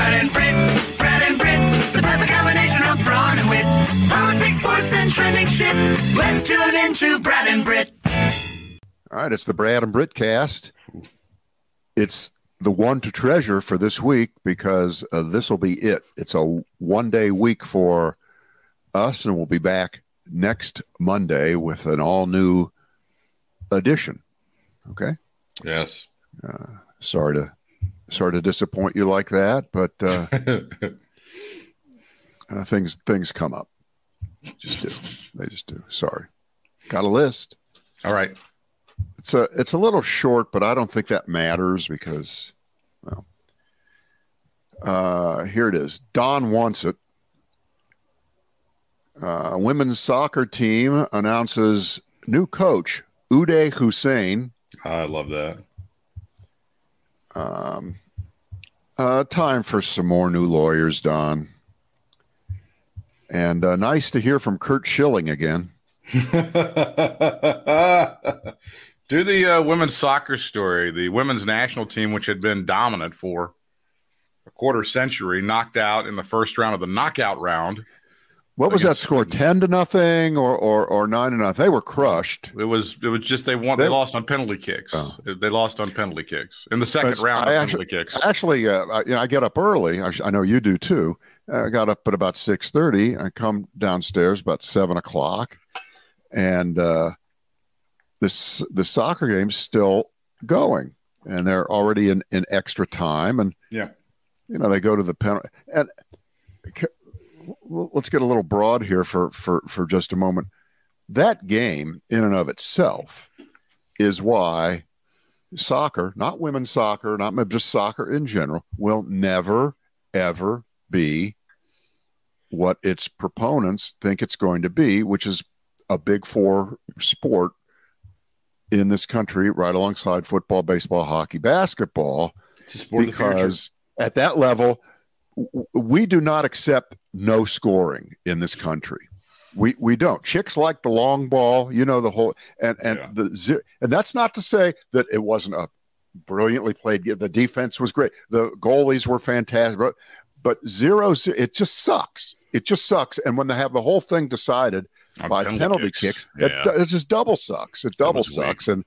Brad and Britt, Brad and Britt, the perfect combination of brawn and wit. Politics, sports, and trending shit. Let's tune into Brad and Britt. All right, it's the Brad and Britt cast. It's the one to treasure for this week because uh, this will be it. It's a one day week for us, and we'll be back next Monday with an all new edition. Okay. Yes. Sorry to sorry to disappoint you like that, but uh, uh, things things come up. Just do. They just do. Sorry. Got a list. All right. It's a it's a little short, but I don't think that matters because well uh here it is. Don wants it. Uh, women's soccer team announces new coach Uday Hussein. I love that. Um, uh, time for some more new lawyers, Don. And uh, nice to hear from Curt Schilling again. Do the uh, women's soccer story. The women's national team, which had been dominant for a quarter century, knocked out in the first round of the knockout round. What was that score? Sweden. Ten to nothing or or, or nine to nothing? They were crushed. It was it was just they won. They, They- lost on penalty kicks. Oh. They lost on penalty kicks in the second round I of actually- penalty kicks. Actually, uh, I, you know, I get up early. I, I know you do too. Uh, I got up at about six thirty. I come downstairs about seven o'clock, and uh, this the soccer game's still going, and they're already in, in extra time, and Yeah. you know they go to the penalty. And let's get a little broad here for for for just a moment. That game, in and of itself, is why soccer, not women's soccer, not just soccer in general, will never, ever be what its proponents think it's going to be, which is a big four sport in this country, right alongside football, baseball, hockey, basketball, It's a sport of the future. because at that level, we do not accept no scoring in this country. We we don't. Chicks like the long ball, you know the whole and and Yeah. the and that's not to say that it wasn't a brilliantly played game. The defense was great. The goalies were fantastic, but, but zero it just sucks. It just sucks. And when they have the whole thing decided by penalty, kicks, it, Yeah. do- it just double sucks. It double was weak. sucks. And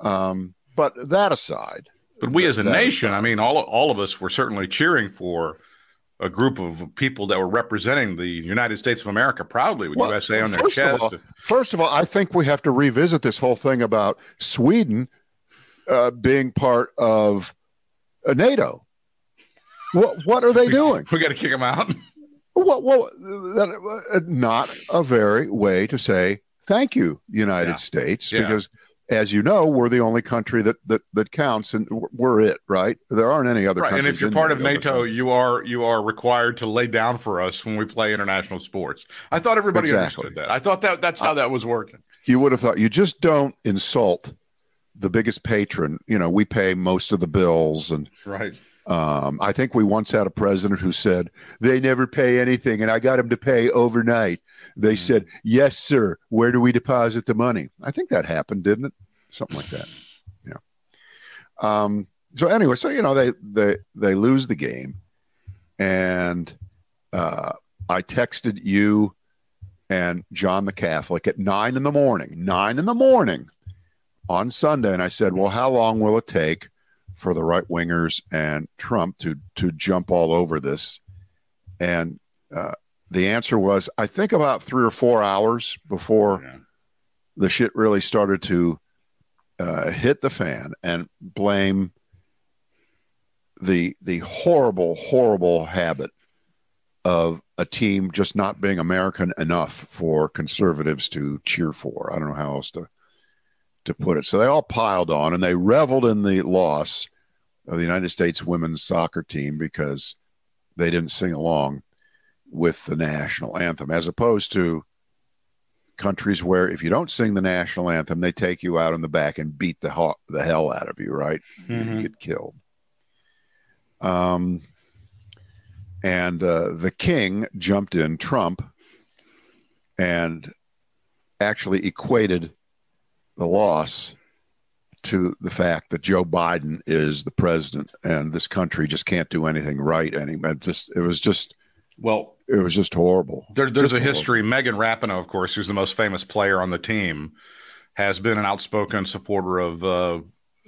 um, but that aside, But we as a nation, I mean, all all of us were certainly cheering for a group of people that were representing the United States of America proudly with Well, USA on their first of chest. all- First of all, I think we have to revisit this whole thing about Sweden uh, being part of uh, NATO. What what are they doing? we got to kick them out. What what that, uh, not a very way to say thank you, United Yeah. States, Yeah. because as you know, we're the only country that that that counts, and we're it, right? There aren't any other Right, and if you're part of NATO you are you are required to lay down for us when we play international sports. I thought everybody Exactly. understood that. I thought that that's how that was working. you would have thought you just don't insult the biggest patron. You know, we pay most of the bills and Right. Um, I think we once had a president who said they never pay anything, and I got him to pay overnight. They Mm-hmm. said, "Yes, sir. Where do we deposit the money?" I think that happened, didn't it? Something like that. Yeah. Um, so anyway, so you know they they they lose the game, and uh, I texted you and John the Catholic at nine in the morning, nine in the morning on Sunday, and I said, "Well, how long will it take?" For the right wingers and Trump to to jump all over this? And uh, the answer was, I think about three or four hours before Yeah. the shit really started to uh, hit the fan and blame the the horrible, horrible habit of a team just not being American enough for conservatives to cheer for. I don't know how else to to put it. So they all piled on and they reveled in the loss of the United States women's soccer team because they didn't sing along with the national anthem, as opposed to countries where if you don't sing the national anthem, they take you out in the back and beat the ho- the hell out of you, right? Mhm. You get killed. Um, and uh, the king jumped in, Trump, and actually equated the loss to the fact that Joe Biden is the president and this country just can't do anything right anymore. Just it was just Well, it was just horrible. there, there's Just a history. Megan Rapinoe, of course, who's the most famous player on the team, has been an outspoken supporter of uh,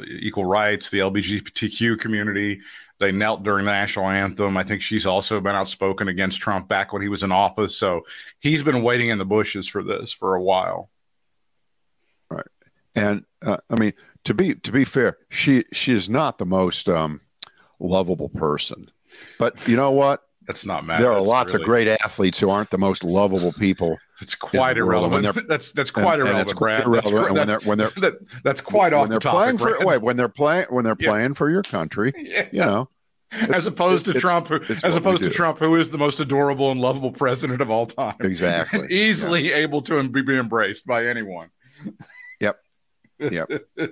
equal rights, the LGBTQ community. They knelt during the national anthem. I think she's also been outspoken against Trump back when he was in office. So he's been waiting in the bushes for this for a while. Right, and uh, I mean, to be to be fair, she she is not the most um, lovable person. But you know what? That's not matter. there are That's lots of great athletes who aren't the most lovable people. It's quite in the world when irrelevant. that's that's quite and irrelevant, quite Brad. That's, irrelevant. cr- when they're- when they're- that, that's quite off the topic. for wait, when they're playing when they're Yeah. playing for your country, Yeah. you know. as opposed to it's- Trump, who, as opposed to. Trump, who is the most adorable and lovable president of all time, Exactly. And easily able to be embraced by anyone. Yep.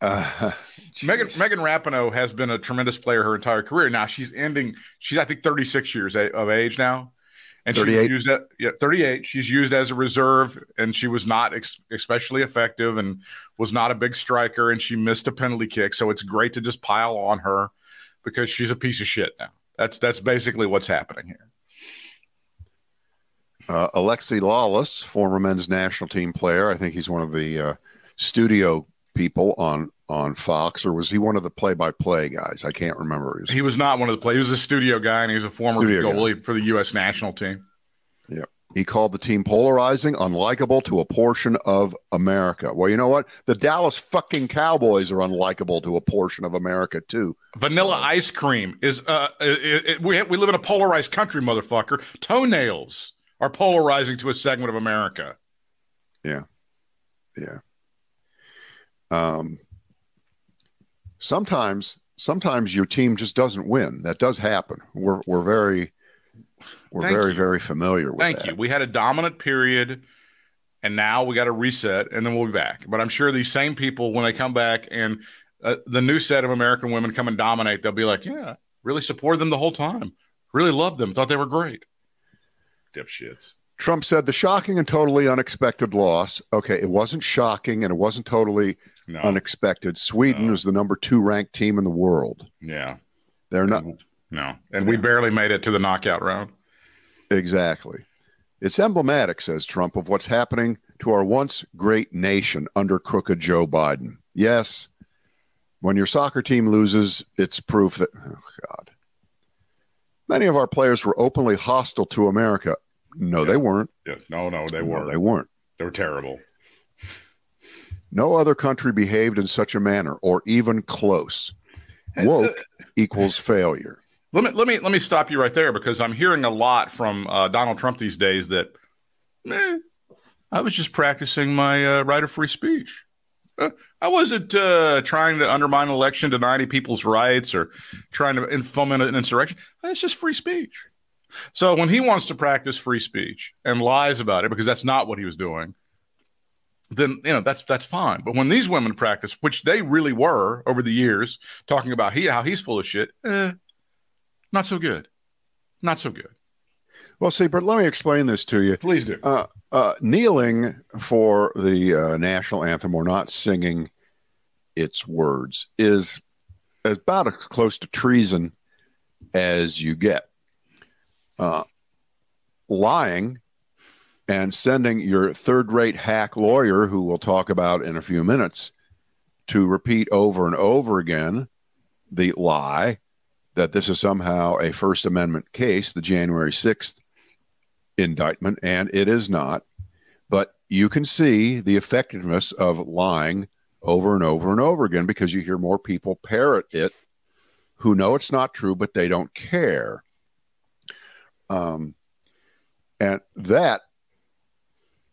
Uh, Megan. Megan Rapinoe has been a tremendous player her entire career. Now she's ending. She's I think 36 years of age now, and she's used at yeah 38. She's used as a reserve, and she was not ex- especially effective, and was not a big striker, and she missed a penalty kick. So it's great to just pile on her because she's a piece of shit now. That's that's basically what's happening here. Uh, Alexi Lalas, former men's national team player. I think he's one of the uh, studio people on on Fox, or was he one of the play-by-play guys? I can't remember. He was- not one of the players. He was a studio guy, and he was a former Studio guy. goalie for the U.S. national team. Yeah. He called the team polarizing, unlikable to a portion of America. Well, you know what? The Dallas fucking Cowboys are unlikable to a portion of America too. Vanilla ice cream is uh, it, it, we we live in a polarized country, motherfucker. Toenails are polarizing to a segment of America. Yeah. Yeah. Um, sometimes, sometimes your team just doesn't win. That does happen. We're we're very we're Thank very you. very familiar with Thank that. you. We had a dominant period, and now we got to reset, and then we'll be back. But I'm sure these same people, when they come back and uh, the new set of American women come and dominate, they'll be like, "Yeah, really supported them the whole time. Really loved them. Thought they were great." Dipshits. Trump said the shocking and totally unexpected loss. Okay, it wasn't shocking and it wasn't totally No. unexpected. Sweden No. was the number two ranked team in the world. yeah. They're not No. And we barely made it to the knockout round. exactly. It's emblematic, says Trump, of what's happening to our once great nation under crooked Joe Biden. Yes, when your soccer team loses, it's proof that, oh God. Many of our players were openly hostile to America. No, they weren't. Yeah. No, no, they No, were. they weren't. They were terrible. No other country behaved in such a manner or even close. Woke equals failure. Let me let me let me stop you right there because I'm hearing a lot from uh, Donald Trump these days that eh, I was just practicing my uh, right of free speech. I wasn't uh, trying to undermine an election, deny any people's rights, or trying to foment an insurrection. It's just free speech. So when he wants to practice free speech and lies about it because that's not what he was doing, then you know that's that's fine. But when these women practice, which they really were over the years, talking about he how he's full of shit, eh, not so good, not so good. Well, see, but let me explain this to you. Please do. Uh, uh, kneeling for the uh, national anthem or not singing its words is about as close to treason as you get. Uh, lying and sending your third rate hack lawyer, who we'll talk about in a few minutes, to repeat over and over again the lie that this is somehow a First Amendment case, the January 6th indictment, and it is not. But you can see the effectiveness of lying over and over and over again because you hear more people parrot it who know it's not true, but they don't care. Um, and that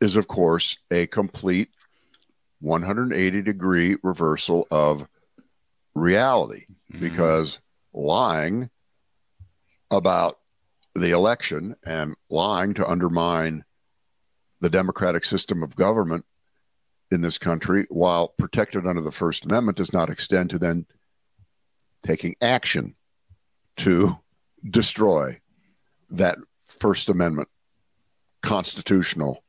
is, of course, a complete 180 degree reversal of reality because lying about the election and lying to undermine the democratic system of government in this country while protected under the First Amendment does not extend to then taking action to destroy that First Amendment constitutional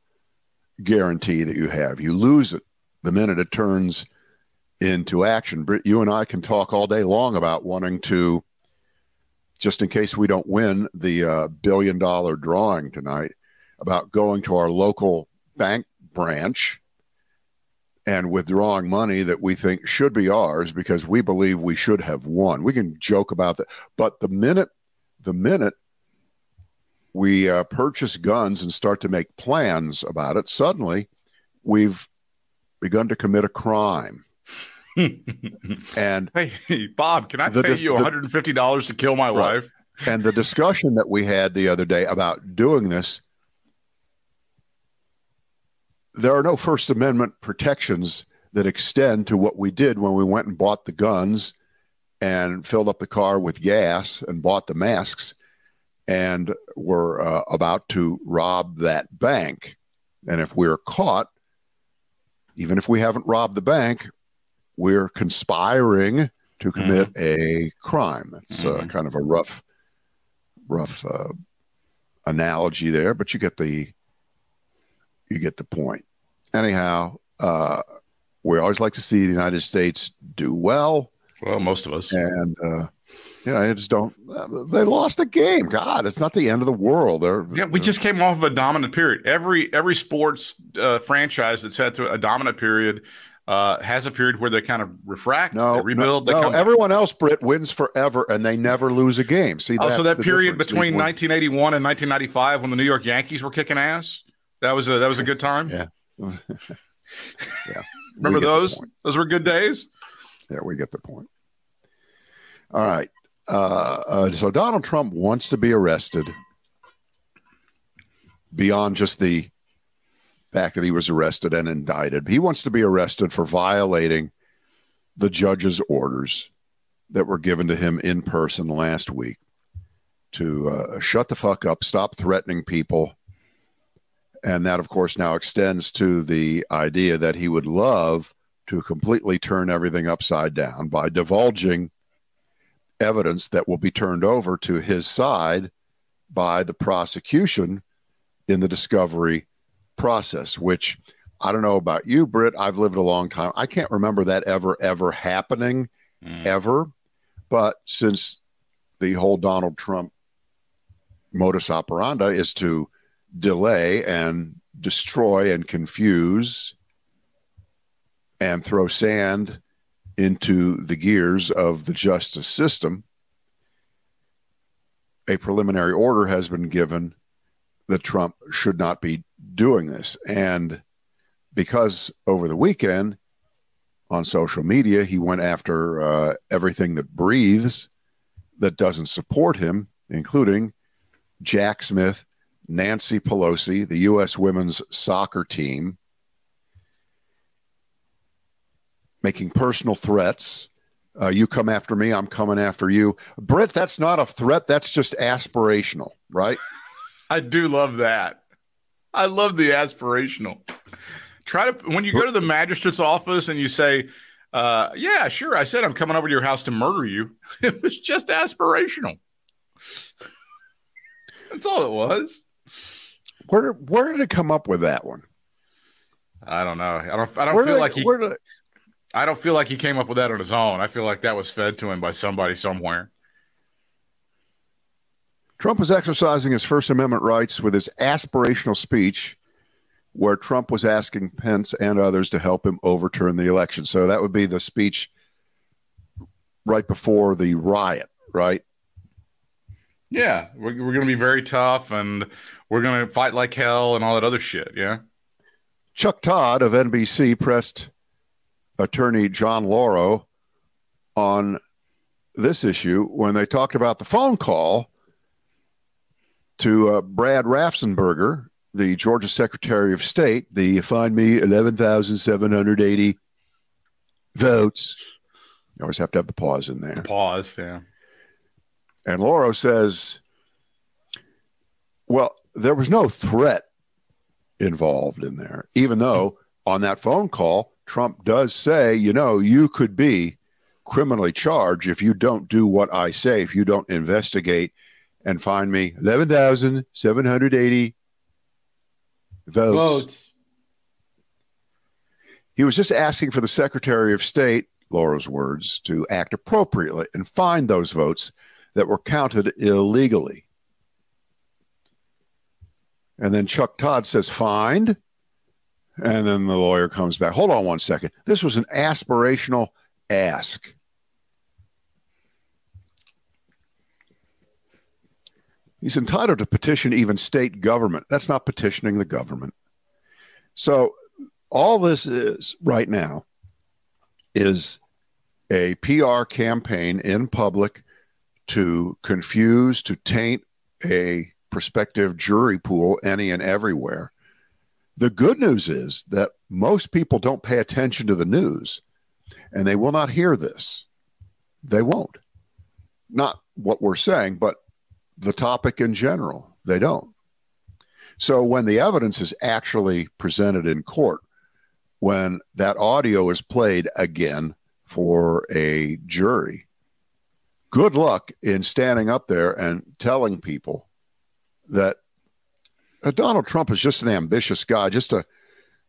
guarantee that you have. You lose it the minute it turns into action. You and I can talk all day long about wanting to, just in case we don't win the uh, billion dollar drawing tonight, about going to our local bank branch and withdrawing money that we think should be ours because we believe we should have won. We can joke about that, but the minute the minute we uh, purchase guns and start to make plans about it, suddenly we've begun to commit a crime. And hey, Bob, can I The pay you the- one hundred and fifty dollars to kill my Right. wife? and the discussion that we had the other day about doing this there are no first amendment protections that extend to what we did when we went and bought the guns and filled up the car with gas and bought the masks and were uh, about to rob that bank and if we're caught even if we haven't robbed the bank we're conspiring to commit a crime it's uh, Mhm. kind of a rough rough uh, analogy there, but you get the you get the point. Anyhow, uh, we always like to see the United States do well, Well, most of us. and uh, you know, I just don't. Uh, they lost a game. God, it's not the end of the world. They're, Yeah, we just came off of a dominant period. Every every sports uh, franchise that's had to a dominant period uh, has a period where they kind of refract, no they rebuild, No, they no, everyone else, Britt, wins forever, and they never lose a game. See, Oh, so that period between 1981 and 1995, when the New York Yankees were kicking ass, that was a that was a good time. Yeah. Yeah. Remember those? Those were good days. Yeah, we get the point. All right. Uh, uh, so Donald Trump wants to be arrested beyond just the fact that he was arrested and indicted. He wants to be arrested for violating the judge's orders that were given to him in person last week to uh, shut the fuck up, stop threatening people. And that, of course, now extends to the idea that he would love to completely turn everything upside down by divulging evidence that will be turned over to his side by the prosecution in the discovery process, which I don't know about you, Britt. I've lived a long time. I can't remember that ever, ever happening, Mm. ever. But since the whole Donald Trump modus operandi is to delay and destroy and confuse and throw sand into the gears of the justice system, a preliminary order has been given that Trump should not be doing this. And because over the weekend on social media, he went after uh, everything that breathes that doesn't support him, including Jack Smith, Nancy Pelosi, the U.S. women's soccer team, making personal threats. Uh, you come after me, I'm coming after you. Britt, that's not a threat. That's just aspirational, right? I do love that. I love the aspirational. Try to when you go to the magistrate's office and you say, uh, "Yeah, sure." I said I'm coming over to your house to murder you. It was just aspirational. That's all it was. Where where did it come up with that one? I don't know. I don't. I don't Where feel did, like he. where did, I don't feel like he came up with that on his own. I feel like that was fed to him by somebody somewhere. Trump was exercising his First Amendment rights with his aspirational speech, where Trump was asking Pence and others to help him overturn the election. So that would be the speech right before the riot, right? Yeah, we're, we're going to be very tough and we're going to fight like hell and all that other shit. Yeah. Chuck Todd of NBC pressed attorney John Lauro on this issue when they talked about the phone call to uh, Brad Raffensperger, the Georgia Secretary of State, the find me 11,780 votes. You always have to have the pause in there. Pause. Yeah. And Lauro says, well, there was no threat involved in there, even though on that phone call, Trump does say, you know, you could be criminally charged if you don't do what I say, if you don't investigate and find me 11,780 votes. He was just asking for the Secretary of State, Lauro's words, to act appropriately and find those votes that were counted illegally. And then Chuck Todd says, find. And then the lawyer comes back. Hold on one second. This was an aspirational ask. He's entitled to petition even state government. That's not petitioning the government. So, all this is right now is a PR campaign in public to confuse, to taint a prospective jury pool any and everywhere. The good news is that most people don't pay attention to the news and they will not hear this. They won't. Not what we're saying, but the topic in general. They don't. So when the evidence is actually presented in court, when that audio is played again for a jury, good luck in standing up there and telling people that uh, Donald Trump is just an ambitious guy, just a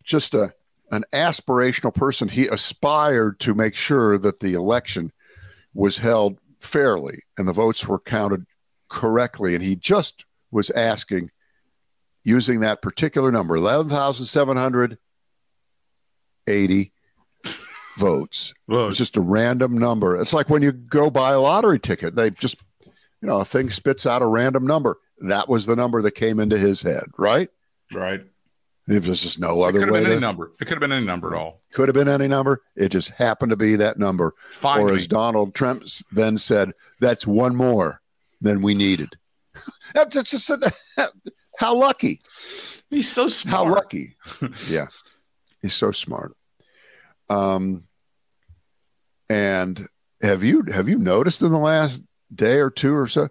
just a an aspirational person. He aspired to make sure that the election was held fairly and the votes were counted correctly. And he just was asking, using that particular number, 11,780 votes. Votes. It's just a random number. It's like when you go buy a lottery ticket, they just, you know, a thing spits out a random number. That was the number that came into his head, right? Right. There was just no other It could have been any number. It could have been any number at all. could have been any number. It just happened to be that number. Find or me. as Donald Trump then said, that's one more than we needed. That's just, how lucky. He's so smart. How lucky. yeah. He's so smart. Um and have you have you noticed in the last day or two or so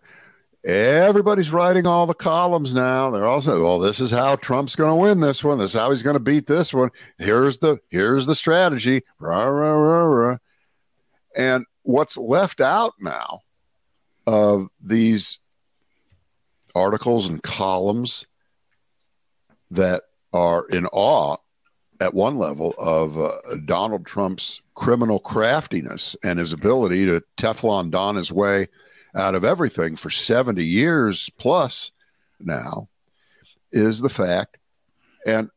everybody's writing all the columns now they're also well this is how trump's going to win this one this is how he's going to beat this one here's the here's the strategy rah, rah, rah, rah. and what's left out now of these articles and columns that are in awe at one level of uh, Donald Trump's criminal craftiness and his ability to Teflon Don his way out of everything for 70 years plus now is the fact, and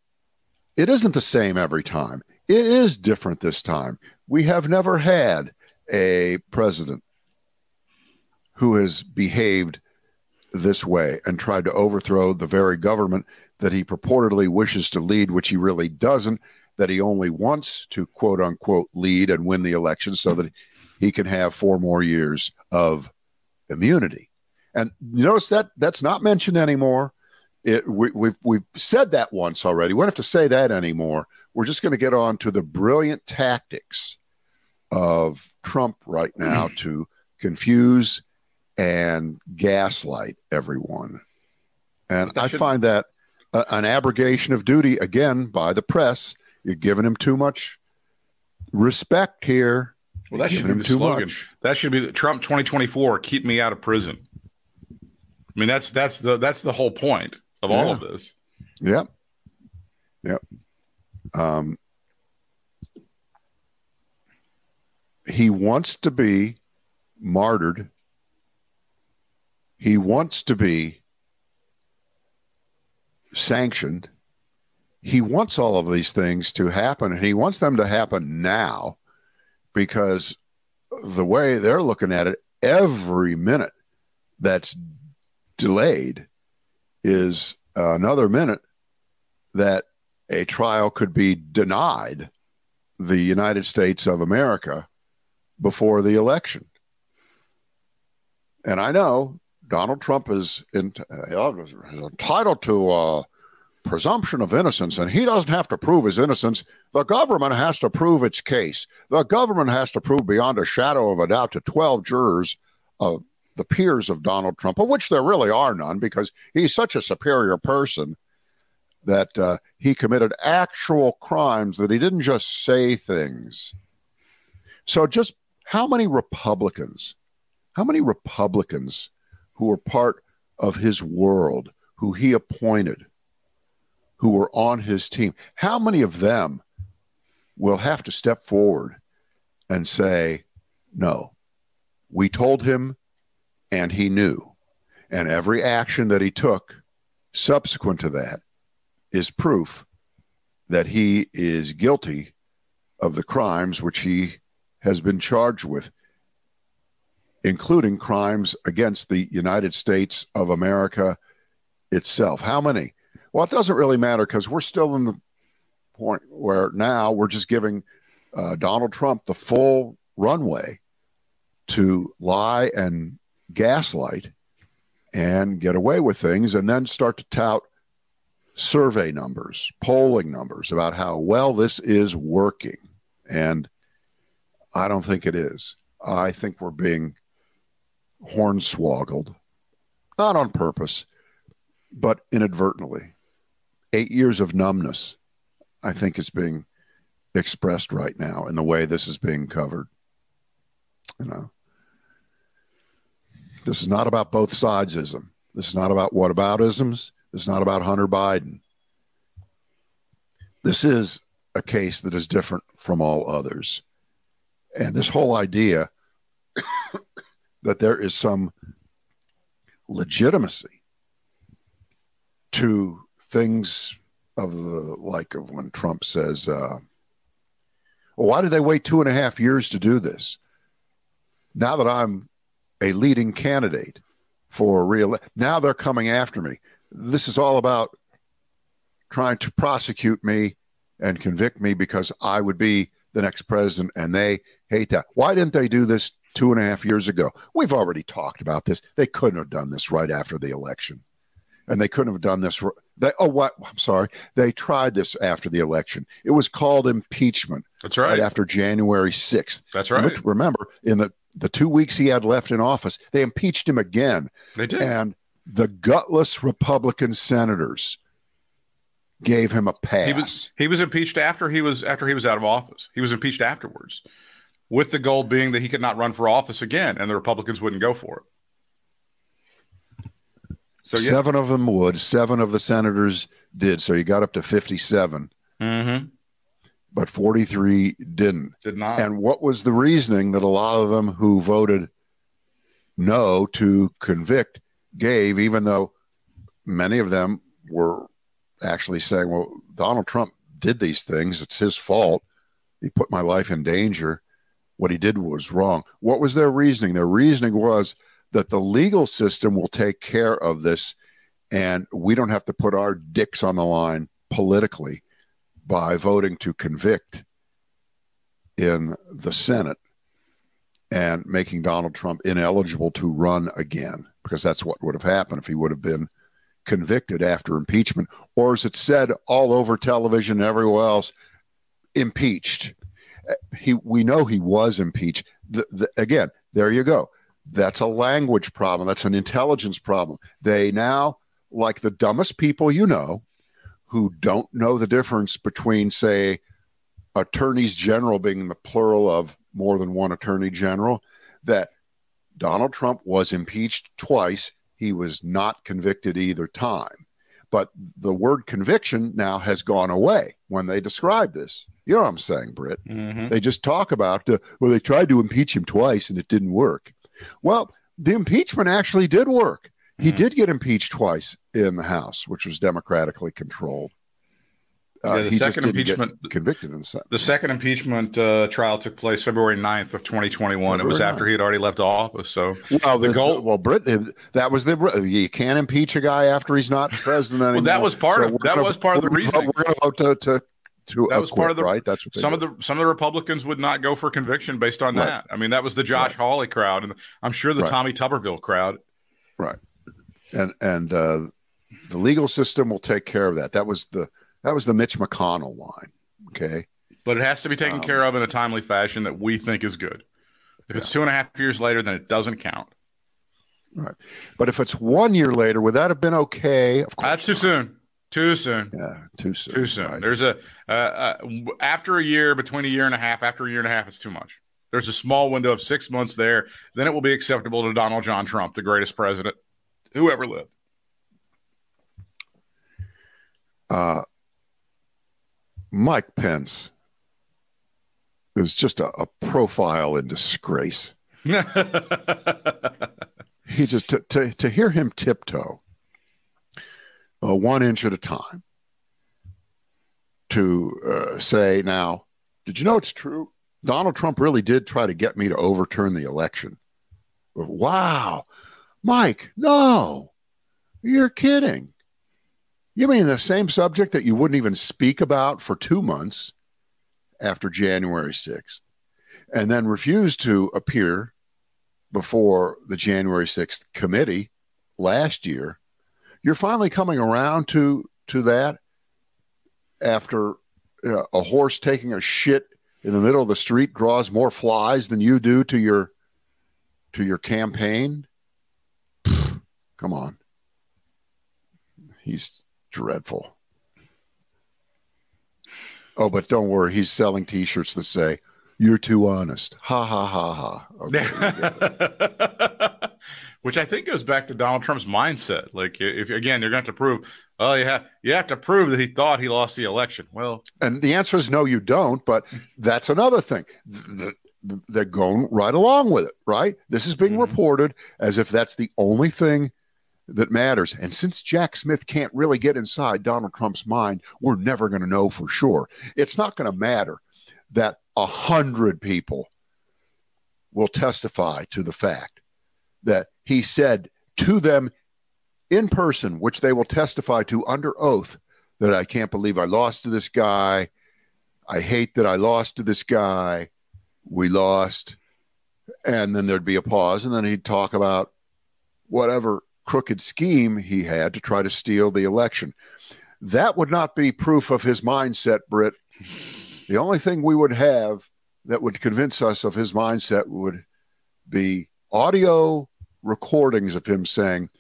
it isn't the same every time. It is different this time. We have never had a president who has behaved this way and tried to overthrow the very government that he purportedly wishes to lead, which he really doesn't, that he only wants to quote unquote lead and win the election so that he can have four more years of immunity. And notice that that's not mentioned anymore. It, we, we've we've said that once already. We don't have to say that anymore. We're just going to get on to the brilliant tactics of Trump right now to confuse and gaslight everyone. And I find that a, an abrogation of duty again by the press. You're giving him too much respect here. Well, that You're should be the too slogan. much. That should be the Trump 2024. Keep me out of prison. I mean, that's that's the that's the whole point of all Yeah. of this. Yep. Yep. Um, he wants to be martyred. He wants to be sanctioned. He wants all of these things to happen, and he wants them to happen now because the way they're looking at it, every minute that's delayed is another minute that a trial could be denied the United States of America before the election. And I know Donald Trump is, in, uh, is entitled to a presumption of innocence, and he doesn't have to prove his innocence. The government has to prove its case. The government has to prove beyond a shadow of a doubt to 12 jurors of the peers of Donald Trump, of which there really are none because he's such a superior person that uh, he committed actual crimes, that he didn't just say things. So, just how many Republicans, how many Republicans who were part of his world, who he appointed, who were on his team, how many of them will have to step forward and say, no, we told him and he knew. And every action that he took subsequent to that is proof that he is guilty of the crimes which he has been charged with, including crimes against the United States of America itself. How many? Well, it doesn't really matter because we're still in the point where now we're just giving uh, Donald Trump the full runway to lie and gaslight and get away with things and then start to tout survey numbers, polling numbers about how well this is working. And I don't think it is. I think we're being hornswoggled, not on purpose, but inadvertently. Eight years of numbness, I think, is being expressed right now in the way this is being covered. You know, this is not about both sidesism. This is not about whataboutisms. This is not about Hunter Biden. This is a case that is different from all others. And this whole idea that there is some legitimacy to things of the like of when Trump says, uh, why did they wait two and a half years to do this? Now that I'm a leading candidate for real, now they're coming after me. This is all about trying to prosecute me and convict me because I would be the next president, and they hate that. Why didn't they do this two and a half years ago? We've already talked about this. They couldn't have done this right after the election, and they couldn't have done this. They, oh, what? I'm sorry. They tried this after the election. It was called impeachment. That's right. right after January 6th. That's right. Remember, in the the two weeks he had left in office, they impeached him again. They did. And the gutless Republican senators gave him a pass. He was he was impeached after he was after he was out of office. He was impeached afterwards, with the goal being that he could not run for office again, and the Republicans wouldn't go for it. So yeah. seven of them would. Seven of the senators did. So you got up to fifty-seven. Mm-hmm. But forty-three didn't. Did not. And what was the reasoning that a lot of them who voted no to convict gave, even though many of them were actually saying, well, Donald Trump did these things. It's his fault. He put my life in danger. What he did was wrong. What was their reasoning? Their reasoning was that the legal system will take care of this and we don't have to put our dicks on the line politically by voting to convict in the Senate and making Donald Trump ineligible to run again, because that's what would have happened if he would have been convicted after impeachment, or as it said all over television and everywhere else, impeached. He, we know he was impeached. The, the, again, there you go. That's a language problem. That's an intelligence problem. They now, like the dumbest people you know, who don't know the difference between, say, attorneys general being the plural of more than one attorney general, that Donald Trump was impeached twice he was not convicted either time. But the word conviction now has gone away when they describe this. You know what I'm saying, Britt? Mm-hmm. They just talk about, uh, well, they tried to impeach him twice and it didn't work. Well, the impeachment actually did work. He mm-hmm. did get impeached twice in the House, which was democratically controlled. Uh, yeah, the second impeachment convicted in the Senate. The second impeachment uh, trial took place February 9th of 2021. February it was after he had already left office. So well, the, the goal, well, Britt, that was the you can't impeach a guy after he's not president anymore. that was part so of that was part of the reason. We're going to vote to, to that was part of the right. That's what some did. of the some of the Republicans would not go for conviction based on right. that. I mean, that was the Josh right. Hawley crowd, and I'm sure the right. Tommy Tuberville crowd. Right, and and uh, the legal system will take care of that. That was the that was the Mitch McConnell line. Okay. But it has to be taken um, care of in a timely fashion that we think is good. If yeah. it's two and a half years later, then it doesn't count. Right. But if it's one year later, would that have been okay? Of course. That's too soon. Too soon. Yeah, too soon. Too soon. Right. There's a uh, uh, after a year, between a year and a half, after a year and a half, it's too much. There's a small window of six months there. Then it will be acceptable to Donald John Trump, the greatest president who ever lived. Uh, Mike Pence is just a, a profile in disgrace. he just to, to, to hear him tiptoe uh, one inch at a time to uh, say now did you know it's true? Donald trump really did try to get me to overturn the election. Wow. Mike no. You're kidding. You mean the same subject that you wouldn't even speak about for two months after january 6th and then refused to appear before the January 6th committee last year. You're finally coming around to to that after you know, a horse taking a shit in the middle of the street draws more flies than you do to your to your campaign. Come on. He's dreadful. Oh, but don't worry, he's selling t-shirts that say you're too honest. Ha ha ha ha. Okay, Which I think goes back to Donald Trump's mindset. Like, if again, you're going to, to prove, oh, you have you have to prove that he thought he lost the election. Well, and the answer is no, you don't. But that's another thing. They're going right along with it, right? This is being mm-hmm. reported as if that's the only thing that matters. And since Jack Smith can't really get inside Donald Trump's mind, we're never going to know for sure. It's not going to matter that a hundred people will testify to the fact that he said to them in person, which they will testify to under oath, that I can't believe I lost to this guy. I hate that I lost to this guy. We lost. And then there'd be a pause, and then he'd talk about whatever crooked scheme he had to try to steal the election. That would not be proof of his mindset, Britt. The only thing we would have that would convince us of his mindset would be audio recordings of him saying,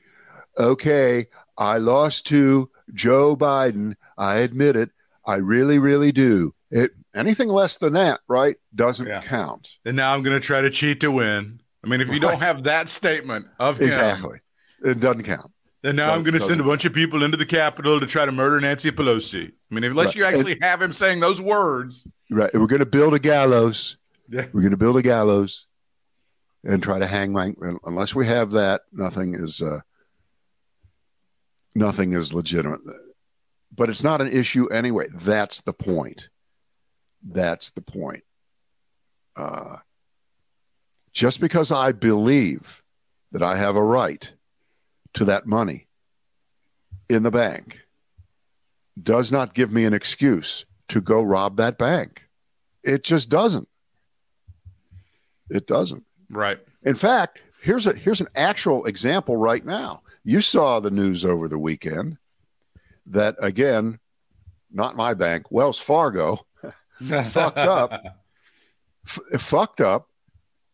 Okay, I lost to Joe Biden. I admit it. I really, really do. It anything less than that, right, doesn't yeah. count. And now I'm going to try to cheat to win. I mean, if you right. don't have that statement of him, exactly, it doesn't count. And now I'm going to send a bunch of people into the Capitol to try to murder Nancy Pelosi. I mean, unless right. you actually and, have him saying those words. Right. We're going to build a gallows. Yeah. We're going to build a gallows and try to hang my. Unless we have that, nothing is. Uh, nothing is legitimate. But it's not an issue anyway. That's the point. That's the point. Uh, just because I believe that I have a right to that money in the bank does not give me an excuse to go rob that bank. It just doesn't. It doesn't. Right. In fact, here's a here's an actual example right now. You saw the news over the weekend that again, not my bank, Wells Fargo, fucked up, f- fucked up,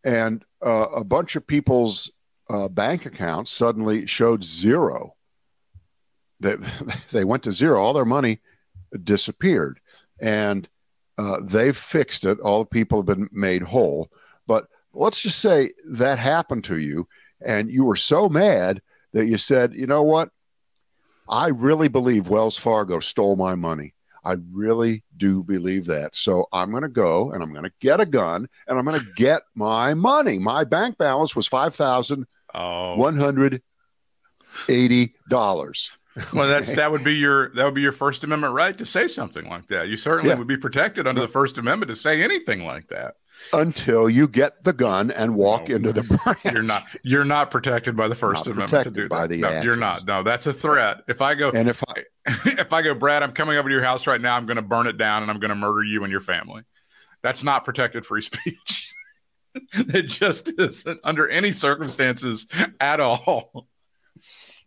and uh, a bunch of people's uh, bank accounts suddenly showed zero. They, they went to zero. All their money disappeared. And uh, they've fixed it. All the people have been made whole. Let's just say that happened to you and you were so mad that you said, you know what? I really believe Wells Fargo stole my money. I really do believe that. So I'm going to go and I'm going to get a gun and I'm going to get my money. My bank balance was oh. five thousand one hundred eighty dollars. Well, that's that would be your that would be your First Amendment right to say something like that. You certainly yeah. would be protected under the First Amendment to say anything like that until you get the gun and walk no, into the branch. You're not you're not protected by the First not Amendment to do by that. The no, you're not. No, that's a threat. If I go and if I if I go, Brad, I'm coming over to your house right now. I'm going to burn it down and I'm going to murder you and your family. That's not protected free speech. it just isn't under any circumstances at all.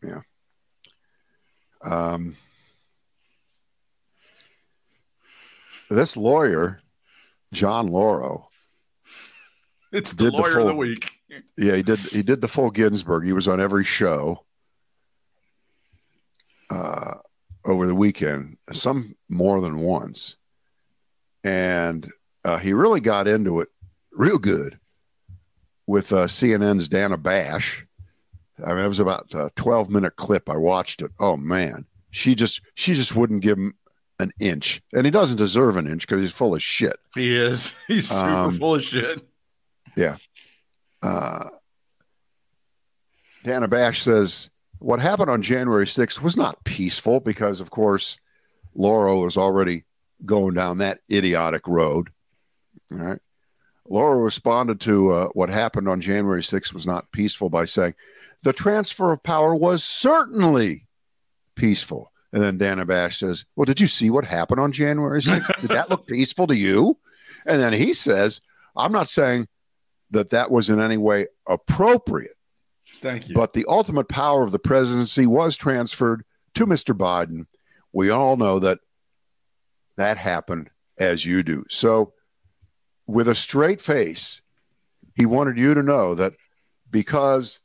Yeah. Um. This lawyer, John Lauro, it's the lawyer the full, of the week. yeah, he did. He did the full Ginsburg. He was on every show uh, over the weekend, some more than once, and uh, he really got into it real good with uh, CNN's Dana Bash. I mean, it was about a 12 minute clip. I watched it. Oh man, she just she just wouldn't give him an inch, and he doesn't deserve an inch because he's full of shit. He is. He's super Um, full of shit. Uh, Dana Bash says what happened on January 6th was not peaceful because, of course, Lauro was already going down that idiotic road. All right. Lauro responded to uh, what happened on January 6th was not peaceful by saying the transfer of power was certainly peaceful. And then Dana Bash says, Well, did you see what happened on January 6th? Did that look peaceful to you? And then he says, I'm not saying that that was in any way appropriate, Thank you. but the ultimate power of the presidency was transferred to Mr. Biden. We all know that that happened as you do. So, with a straight face, he wanted you to know that because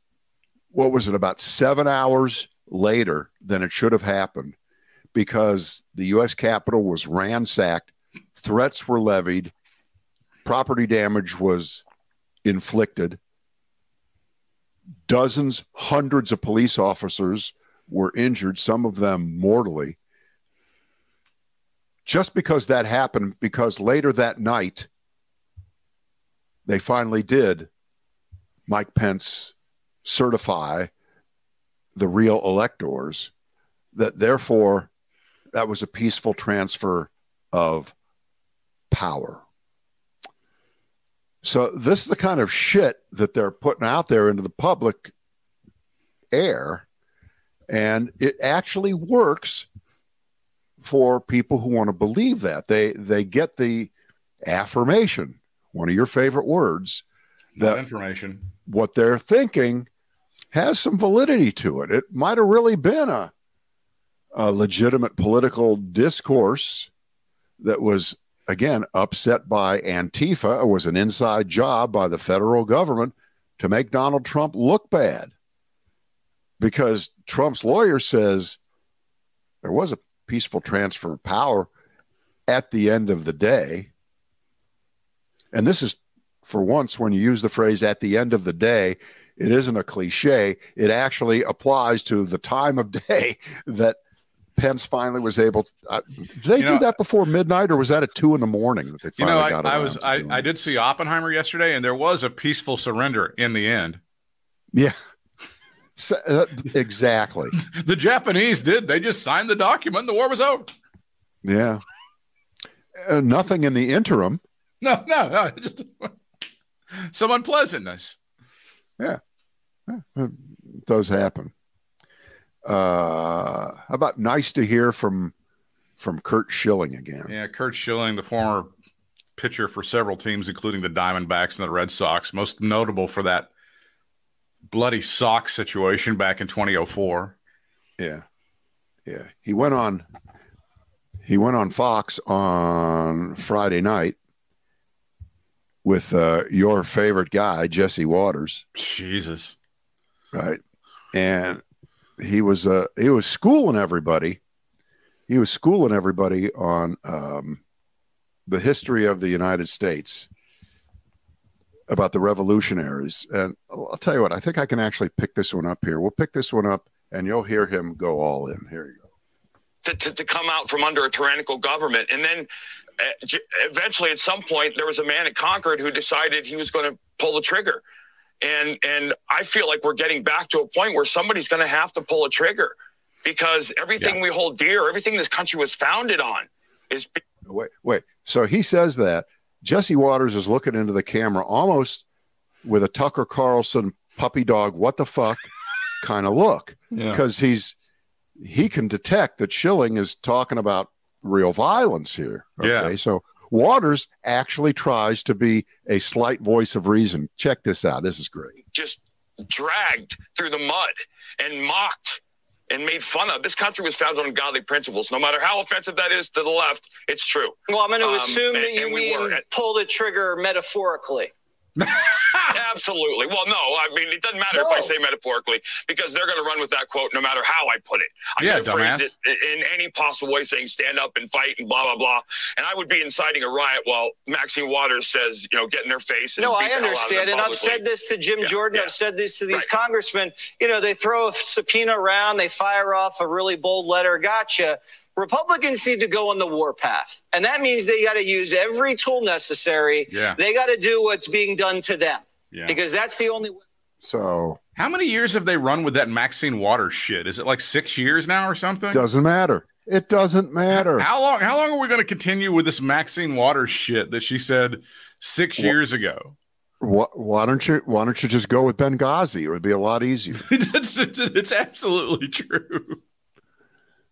what was it, about seven hours later than it should have happened, because the U.S. Capitol was ransacked, threats were levied, property damage was inflicted, dozens, hundreds of police officers were injured, some of them mortally. Just because that happened, because later that night, they finally did, Mike Pence certify the real electors, that therefore that was a peaceful transfer of power. So this is the kind of shit that they're putting out there into the public air, and it actually works for people who want to believe that. They they get the affirmation, one of your favorite words, that information. what they're thinking has some validity to it. It might have really been a, a legitimate political discourse that was, again, upset by Antifa. It was an inside job by the federal government to make Donald Trump look bad. Because Trump's lawyer says there was a peaceful transfer of power at the end of the day. And this is for once, when you use the phrase at the end of the day, it isn't a cliche. It actually applies to the time of day that Pence finally was able to. Uh, did they You do know- that before midnight, or was that at two in the morning that they You finally know, I, got I was I, I did see Oppenheimer yesterday, and there was a peaceful surrender in the end. Yeah. So, uh, exactly. The Japanese did. They just signed the document. The war was over. Yeah. Uh, nothing in the interim. No, no, no. Just some unpleasantness. Yeah. It does happen. Uh, how about nice to hear from from Curt Schilling again? Yeah, Curt Schilling, the former pitcher for several teams, including the Diamondbacks and the Red Sox, most notable for that bloody sock situation back in 2004. Yeah. Yeah. He went on he went on Fox on Friday night with uh, your favorite guy, Jesse Watters, Jesus. right? And he was uh, he was schooling everybody. He was schooling everybody on um, the history of the United States about the revolutionaries. And I'll tell you what, I think I can actually pick this one up here. We'll pick this one up and you'll hear him go all in. Here you go. to, to, to come out from under a tyrannical government. And then uh, eventually, at some point, there was a man at Concord who decided he was going to pull the trigger. And and I feel like we're getting back to a point where somebody's going to have to pull a trigger because everything we hold dear, everything this country was founded on, is Wait, wait. So he says that Jesse Watters is looking into the camera almost with a Tucker Carlson puppy dog, what the fuck kind of look Yeah. because he's he can detect that Schilling is talking about real violence here. Okay, Yeah. so Watters actually tries to be a slight voice of reason. Check this out. This is great. just dragged through the mud and mocked and made fun of. This country was founded on godly principles. No matter how offensive that is to the left, it's true. Well, I'm going to Um, assume that you and we mean were. pull the trigger metaphorically. Absolutely. Well, no, I mean it doesn't matter if I say metaphorically because they're going to run with that quote no matter how I put it. I'm Yeah, going to phrase dumbass. it in any possible way, saying stand up and fight and blah blah blah. And I would be inciting a riot while Maxine Waters says, you know, get in their face. And No, I the hell out of them understand. And I've said this to Jim Yeah, Jordan. yeah. I've said this to these Right. congressmen. You know, they throw a subpoena around, they fire off a really bold letter, gotcha. Republicans need to go on the war path. And that means they got to use every tool necessary. Yeah. They got to do what's being done to them Yeah. because that's the only way. So How many years have they run with that Maxine Waters shit? Is it like six years now or something? doesn't matter. It doesn't matter. How long? How long are we going to continue with this Maxine Waters shit that she said six Wha- years ago? Why, why don't you Why don't you just go with Benghazi? It would be a lot easier. it's, it's, it's absolutely true.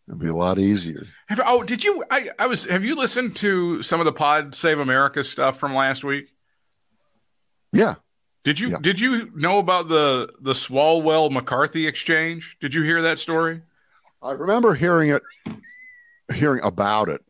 It'd be a lot easier. Have, oh, did you? I, I was. Have you listened to some of the Pod Save America stuff from last week? Yeah. Did you? Yeah. Did you know about the the Swalwell McCarthy exchange? Did you hear that story? I remember hearing it, hearing about it.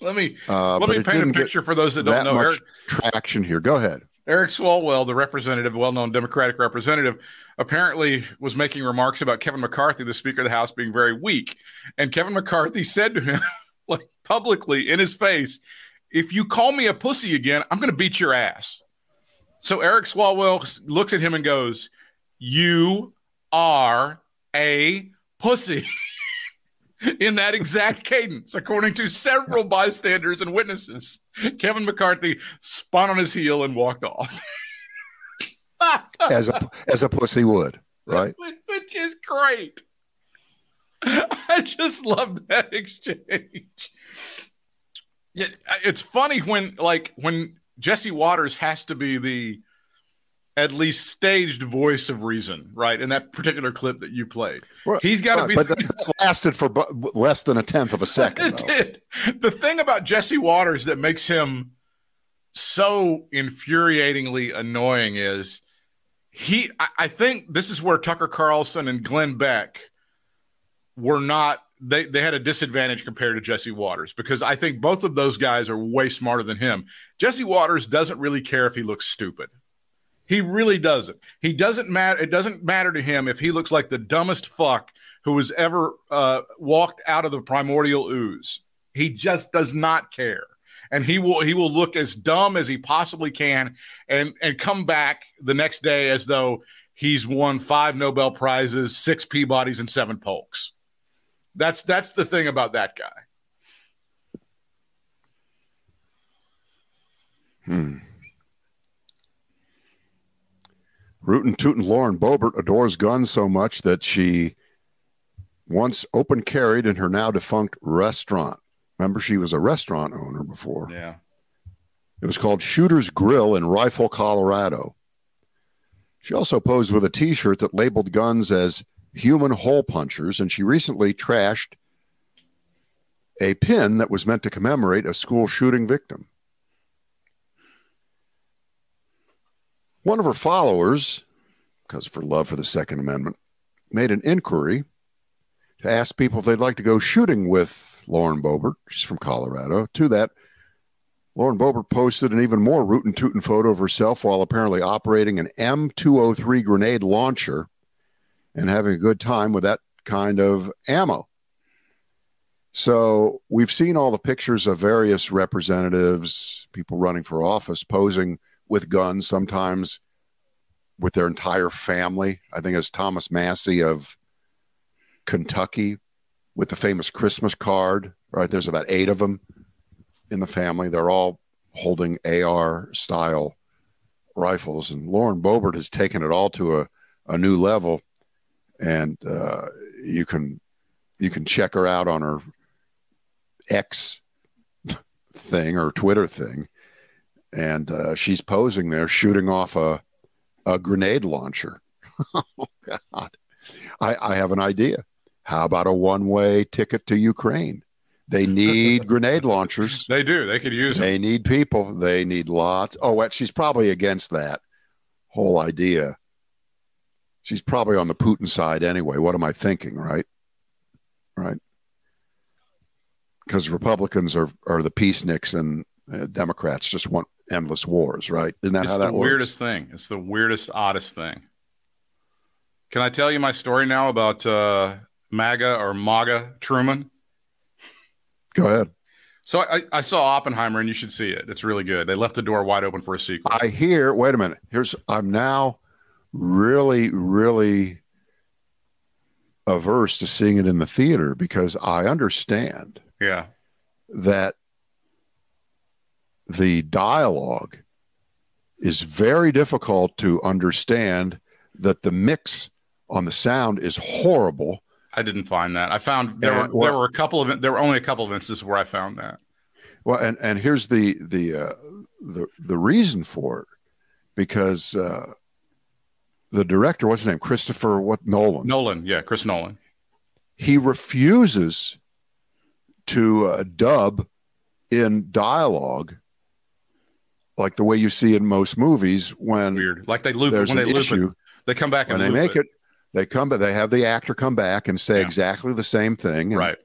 Let me Uh, let me paint a picture for those that don't that know. much Eric, traction here. Go ahead. Eric Swalwell, the representative, well-known Democratic representative, apparently was making remarks about Kevin McCarthy, the Speaker of the House, being very weak. And Kevin McCarthy said to him, like publicly in his face, "If you call me a pussy again, I'm going to beat your ass." So Eric Swalwell looks at him and goes, "You are a pussy." in that exact cadence, according to several bystanders and witnesses. Kevin McCarthy spun on his heel and walked off. As a as a pussy would, right? Which, is great. I just love that exchange. Yeah, it's funny when like when Jesse Watters has to be the at least staged voice of reason, right? In that particular clip that you played. Well, He's got to right, be But the- that lasted for bu- less than a tenth of a second. It did. The thing about Jesse Watters that makes him so infuriatingly annoying is he. I, I think this is where Tucker Carlson and Glenn Beck were not. They they had a disadvantage compared to Jesse Watters because I think both of those guys are way smarter than him. Jesse Watters doesn't really care if he looks stupid. He really doesn't. He doesn't matter. It doesn't matter to him if he looks like the dumbest fuck who has ever uh, walked out of the primordial ooze. He just does not care, and he will he will look as dumb as he possibly can, and and come back the next day as though he's won five Nobel prizes, six Peabodys, and seven Polks. That's that's the thing about that guy. Rootin' Tootin' Lauren Boebert adores guns so much that she once open carried in her now defunct restaurant. Remember, she was a restaurant owner before. Yeah. It was called Shooter's Grill in Rifle, Colorado. She also posed with a t shirt that labeled guns as human hole punchers, and she recently trashed a pin that was meant to commemorate a school shooting victim. One of her followers, because of her love for the Second Amendment, made an inquiry to ask people if they'd like to go shooting with Lauren Boebert. She's from Colorado. To that, Lauren Boebert posted an even more rootin' tootin' photo of herself while apparently operating an M203 grenade launcher and having a good time with that kind of ammo. So we've seen all the pictures of various representatives, people running for office, posing with guns, sometimes with their entire family. I think it's Thomas Massie of Kentucky with the famous Christmas card, right? There's about eight of them in the family. They're all holding AR style rifles. And Lauren Boebert has taken it all to a, a new level. And uh, you can you can check her out on her X thing or Twitter thing. And uh, she's posing there shooting off a, a grenade launcher. oh, God. I, I have an idea. How about a one way ticket to Ukraine? They need grenade launchers. They do. They could use them. They need people. They need lots. Oh, she's probably against that whole idea. She's probably on the Putin side anyway. What am I thinking, right? Right. Because Republicans are, are the peaceniks and uh, Democrats just want endless wars, right? Isn't that it's how the that works? weirdest thing. It's the weirdest, oddest thing. Can I tell you my story now about uh, MAGA or MAGA Truman? Go ahead. So I, I saw Oppenheimer, and you should see it. It's really good. They left the door wide open for a sequel. I hear. Wait a minute. Here's. I'm now really, really averse to seeing it in the theater because I understand yeah, that the dialogue is very difficult to understand. That the mix on the sound is horrible. I didn't find that. I found there were well- there were a couple of there were only a couple of instances where I found that. Well, and and here's the the uh, the the reason for it, because uh, the director, what's his name, Christopher what Nolan, Nolan, yeah, Chris Nolan. he refuses to uh, dub in dialogue like the way you see in most movies when Weird. Like they loop it when they loop issue. it. They come back and they make it, they come, but they have the actor come back and say Yeah. exactly the same thing. and right.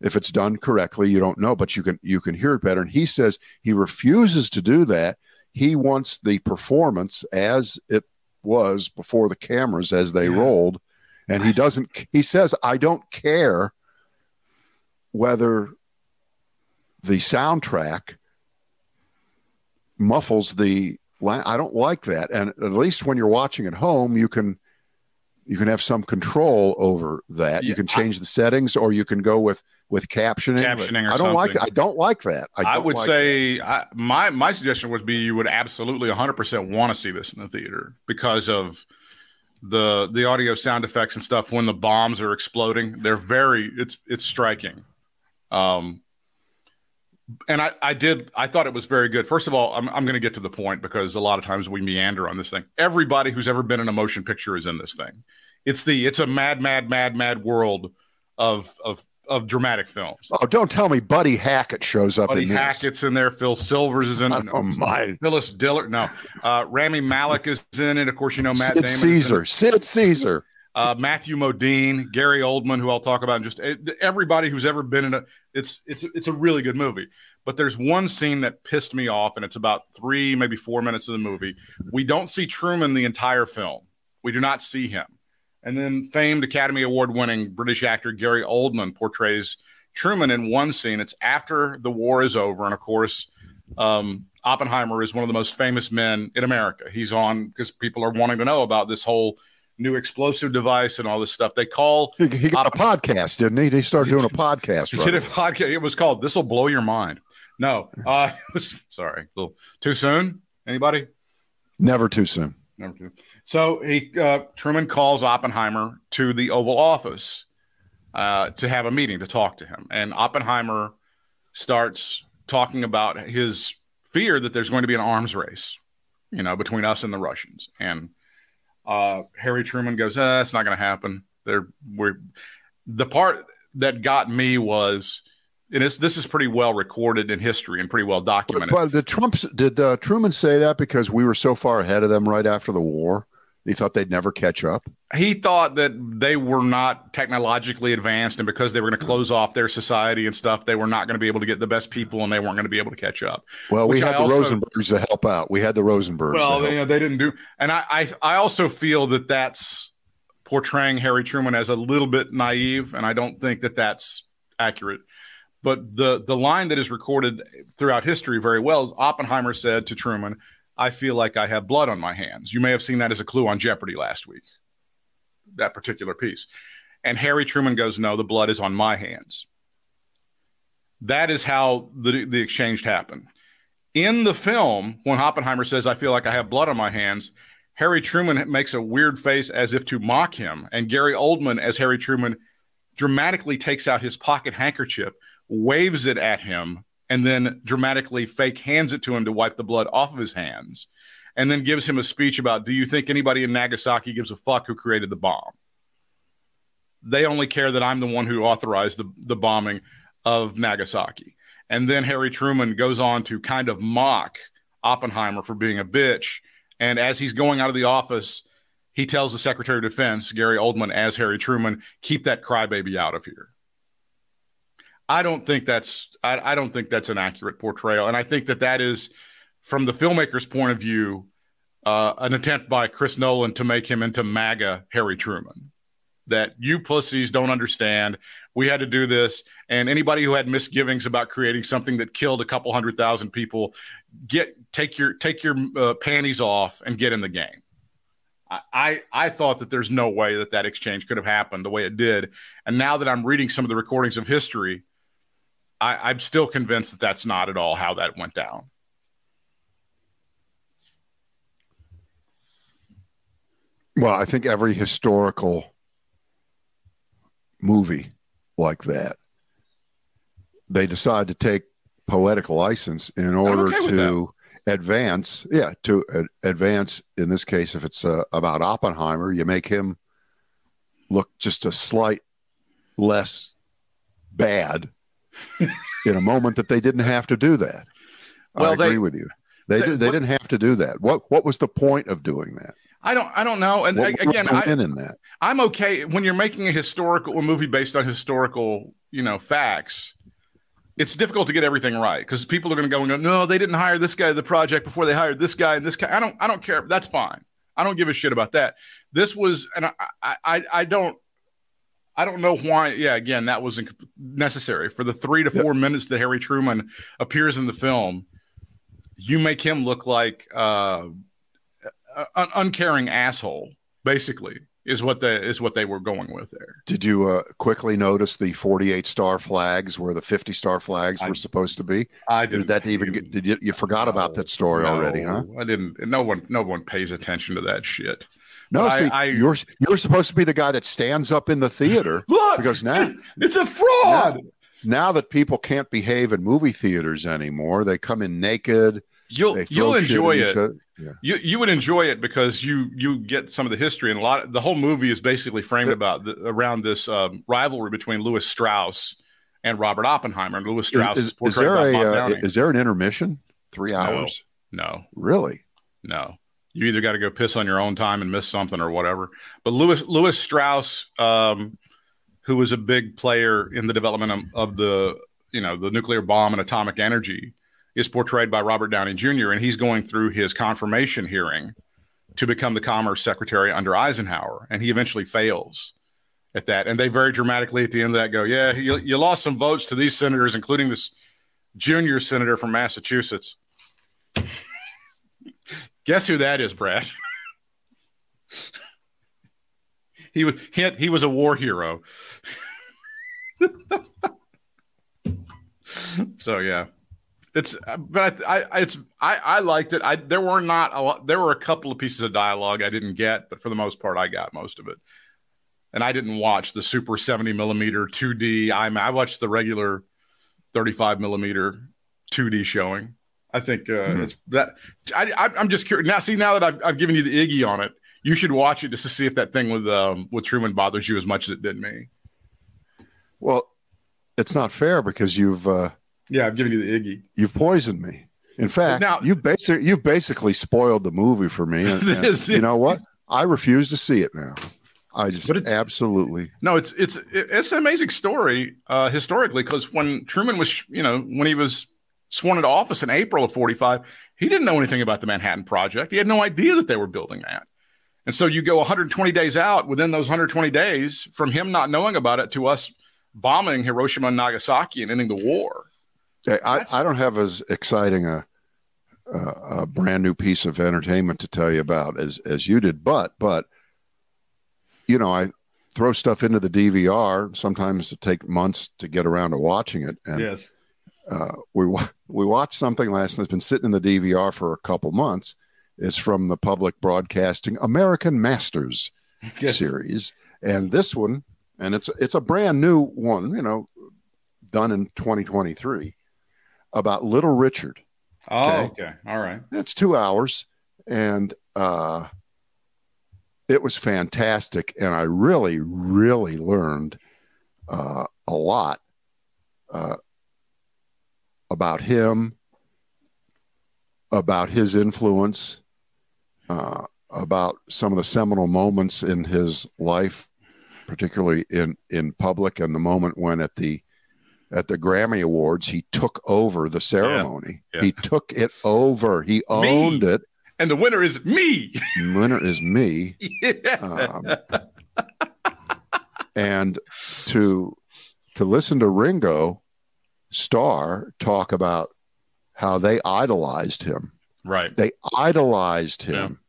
if it's done correctly you don't know but you can you can hear it better and he says he refuses to do that he wants the performance as it was before the cameras as they Yeah. rolled and he doesn't he says i don't care whether the soundtrack muffles the i don't like that. And at least when you're watching at home you can you can have some control over that. You can change the settings or you can go with with captioning Captioning or i don't like something. i don't like that. I, I, would like say I, my my suggestion would be you would absolutely 100% want to see this in the theater because of the the audio sound effects and stuff when the bombs are exploding. They're very it's it's striking. Um and I, I did I thought it was very good. First of all, I'm, I'm going to get to the point because a lot of times we meander on this thing. Everybody who's ever been in a motion picture is in this thing. It's the it's a mad, mad, mad, mad world of of of dramatic films. oh don't tell me buddy hackett shows up Buddy in. Hackett's in there. Phil Silvers is in it. oh my Phyllis Diller. No, uh, Rami Malek is in it. Of course, you know Matt sid Damon. caesar sid caesar Uh, Matthew Modine, Gary Oldman, who I'll talk about, and just eh, everybody who's ever been in a. It's it's it's a really good movie. But there's one scene that pissed me off, and it's about three, maybe four minutes of the movie. We don't see Truman the entire film. We do not see him. And then famed Academy Award winning British actor Gary Oldman portrays Truman in one scene. It's after the war is over. And of course, um, Oppenheimer is one of the most famous men in America. He's on because people are wanting to know about this whole new explosive device and all this stuff. They call he, he got a podcast didn't he he started doing a podcast he did a podcast. It was called "This Will Blow Your Mind." No, uh, was, sorry, little too soon. Anybody? never too soon Number two. So he uh, Truman calls Oppenheimer to the Oval Office uh, to have a meeting to talk to him, and Oppenheimer starts talking about his fear that there's going to be an arms race, you know, between us and the Russians. And uh, Harry Truman goes, eh, "That's not going to happen." They're we're the part that got me was. And it's, this is pretty well recorded in history and pretty well but, documented. but the trumps did uh, truman say that because we were so far ahead of them right after the war he thought they'd never catch up? He thought that they were not technologically advanced and because they were going to close off their society and stuff they were not going to be able to get the best people and they weren't going to be able to catch up. Well we Which I had the also- rosenbergs to help out. We had the rosenbergs well they, help. they didn't do and I, I i also feel that that's portraying harry truman as a little bit naive and i don't think that that's accurate. But the the line that is recorded throughout history very well is oppenheimer said to truman i feel like i have blood on my hands. You may have seen that as a clue on jeopardy last week that particular piece. And harry truman goes no the blood is on my hands. That is how the, the exchange happened. In the film, when Oppenheimer says, I feel like I have blood on my hands, Harry Truman makes a weird face as if to mock him. And Gary Oldman, as Harry Truman, dramatically takes out his pocket handkerchief, waves it at him, and then dramatically fake hands it to him to wipe the blood off of his hands. And then gives him a speech about, Do you think anybody in Nagasaki gives a fuck who created the bomb? They only care that I'm the one who authorized the, the bombing of Nagasaki. And then Harry Truman goes on to kind of mock Oppenheimer for being a bitch. And as he's going out of the office, he tells the Secretary of Defense, Gary Oldman, as Harry Truman, keep that crybaby out of here. I don't think that's I, I don't think that's an accurate portrayal, and I think that that is from the filmmaker's point of view, uh, an attempt by Chris Nolan to make him into MAGA Harry Truman. That you pussies don't understand. We had to do this, and anybody who had misgivings about creating something that killed a couple hundred thousand people, get take your take your uh, panties off and get in the game. I, I thought that there's no way that that exchange could have happened the way it did, and now that I'm reading some of the recordings of history, I, I'm still convinced that that's not at all how that went down. Well, I think every historical movie like that, they decide to take poetic license in order okay to advance. Yeah, to uh, advance. In this case, if it's uh, about Oppenheimer, you make him look just a slight less bad in a moment that they didn't have to do that. Well, I agree they- with you. They, they- did, they what- didn't have to do that. What what was the point of doing that? I don't I don't know. And What, a- what was again, I, in that I'm okay when you're making a historical a movie based on historical, you know, facts. It's difficult to get everything right because people are going to go and go, no, they didn't hire this guy to the project before they hired this guy and this guy. I don't, I don't care. That's fine. I don't give a shit about that. This was, and I, I, I don't, I don't know why. Yeah, again, that wasn't necessary for the three to four minutes that Harry Truman appears in the film. You make him look like uh, an uncaring asshole, basically, is what the is what they were going with there. Did you uh, quickly notice the 48 star flags where the 50 star flags I- were supposed to be? I Did that even get, did you, you forgot about that story already, huh? I didn't. No one, no one pays attention to that shit. No, I- see, I- you're you're supposed to be the guy that stands up in the theater Look, because now it's a fraud. now that people can't behave in movie theaters anymore, they come in naked. You'll you'll enjoy it. Yeah. You you would enjoy it because you you get some of the history and a lot. Of, the whole movie is basically framed about the, around this um, rivalry between Lewis Strauss and Robert Oppenheimer. And Lewis Strauss is, Is, is there by a Bob uh, is there an intermission? Three hours? no, Really? No. You either got to go piss on your own time and miss something or whatever. But Lewis Lewis Strauss, um, who was a big player in the development of, of the you know the nuclear bomb and atomic energy, is portrayed by Robert Downey Jr. and he's going through his confirmation hearing to become the Commerce Secretary under Eisenhower, and he eventually fails at that. And they very dramatically at the end of that go, "Yeah, you, you lost some votes to these senators, including this junior senator from Massachusetts." Guess who that is, Brad? he was he, he was a war hero. so yeah, it's but I, I it's I I liked it. I there were not a lot. There were a couple of pieces of dialogue I didn't get, but for the most part, I got most of it. And I didn't watch the super seventy millimeter two D. I I watched the regular thirty five millimeter two D showing. I think uh, it's that. I, I, I'm just curious now. See, now that I've, I've given you the Iggy on it, you should watch it just to see if that thing with um, with Truman bothers you as much as it did me. Well, it's not fair because you've uh, Yeah, I've given you the Iggy. you've poisoned me. In fact, Now- you've basically you've basically spoiled the movie for me. And, and you know what? I refuse to see it now. I just But it's- absolutely No, it's it's it's an amazing story uh, historically because when Truman was, you know, when he was sworn into office in April of 45, he didn't know anything about the Manhattan Project. He had no idea that they were building that. And so you go 120 days out within those 120 days from him not knowing about it to us bombing Hiroshima and Nagasaki and ending the war. I, I, I don't have as exciting a, a a brand new piece of entertainment to tell you about as as you did, but but you know I throw stuff into the DVR. Sometimes it take months to get around to watching it, and Yes. Uh, we we watched something last night. It's been sitting in the DVR for a couple months. It's from the public broadcasting American Masters Yes. series, and this one, and it's it's a brand new one. You know, done in 2023 about Little Richard. Oh, Okay. okay. All right. It's two hours, and uh, it was fantastic, and I really, really learned uh, a lot uh, about him, about his influence, uh, about some of the seminal moments in his life, particularly in in public, and the moment when at the at the Grammy Awards, he took over the ceremony. Yeah. He took it over. He owned it. And the winner is me. Winner is me. yeah. Um, and to to listen to Ringo Starr talk about how they idolized him. right. They idolized him.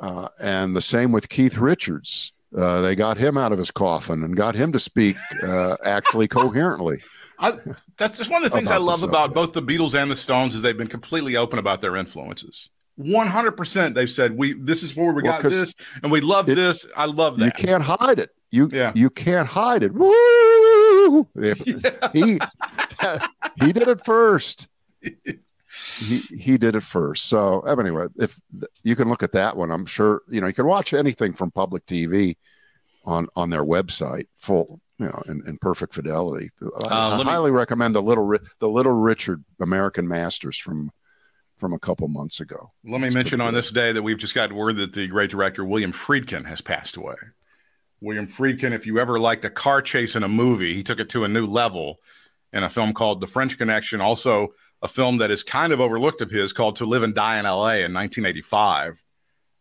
Uh, and the same with Keith Richards. Uh, they got him out of his coffin and got him to speak uh, actually coherently. I, that's just one of the things I love about subject. both the Beatles and the Stones is they've been completely open about their influences. One hundred percent, they've said we this is where we Well, got 'cause this, and we love it- this. I love that. You can't hide it. You Yeah. you can't hide it. Woo! He he did it first. He he did it first. So anyway, if you can look at that one, I'm sure you know you can watch anything from public TV on on their website full you know in, in perfect fidelity. I, I Uh, me- highly recommend the little the little Richard American Masters from from a couple months ago. Let me It's mention on good. this day that we've just got word that the great director William Friedkin has passed away. William Friedkin, if you ever liked a car chase in a movie, he took it to a new level in a film called The French Connection. Also, a film that is kind of overlooked of his called To Live and Die in L.A. in 1985.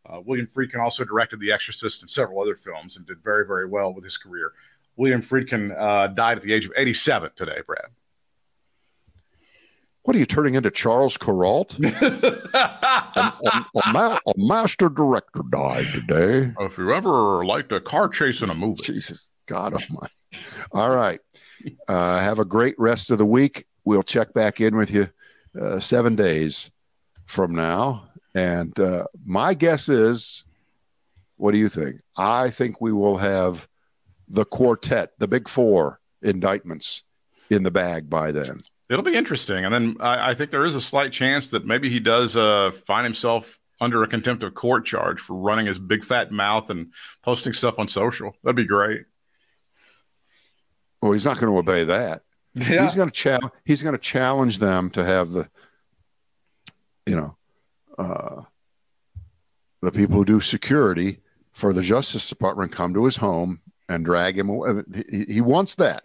Uh, William Friedkin also directed The Exorcist and several other films and did very, very well with his career. William Friedkin uh, died at the age of 87 today, Brad. What are you turning into Charles Kuralt? a, a ma- a master director died today. if you ever liked a car chase in a movie, Jesus, God Almighty! All right, uh, have a great rest of the week. We'll check back in with you uh, seven days from now, and uh, my guess is, what do you think? I think we will have the quartet, the big four indictments in the bag by then. It'll be interesting. And then I, I think there is a slight chance that maybe he does uh, find himself under a contempt of court charge for running his big fat mouth and posting stuff on social. That'd be great. Well, he's not going to obey that. Yeah. he's going to challenge he's going to challenge them to have the you know uh the people who do security for the justice department come to his home and drag him away he, he wants that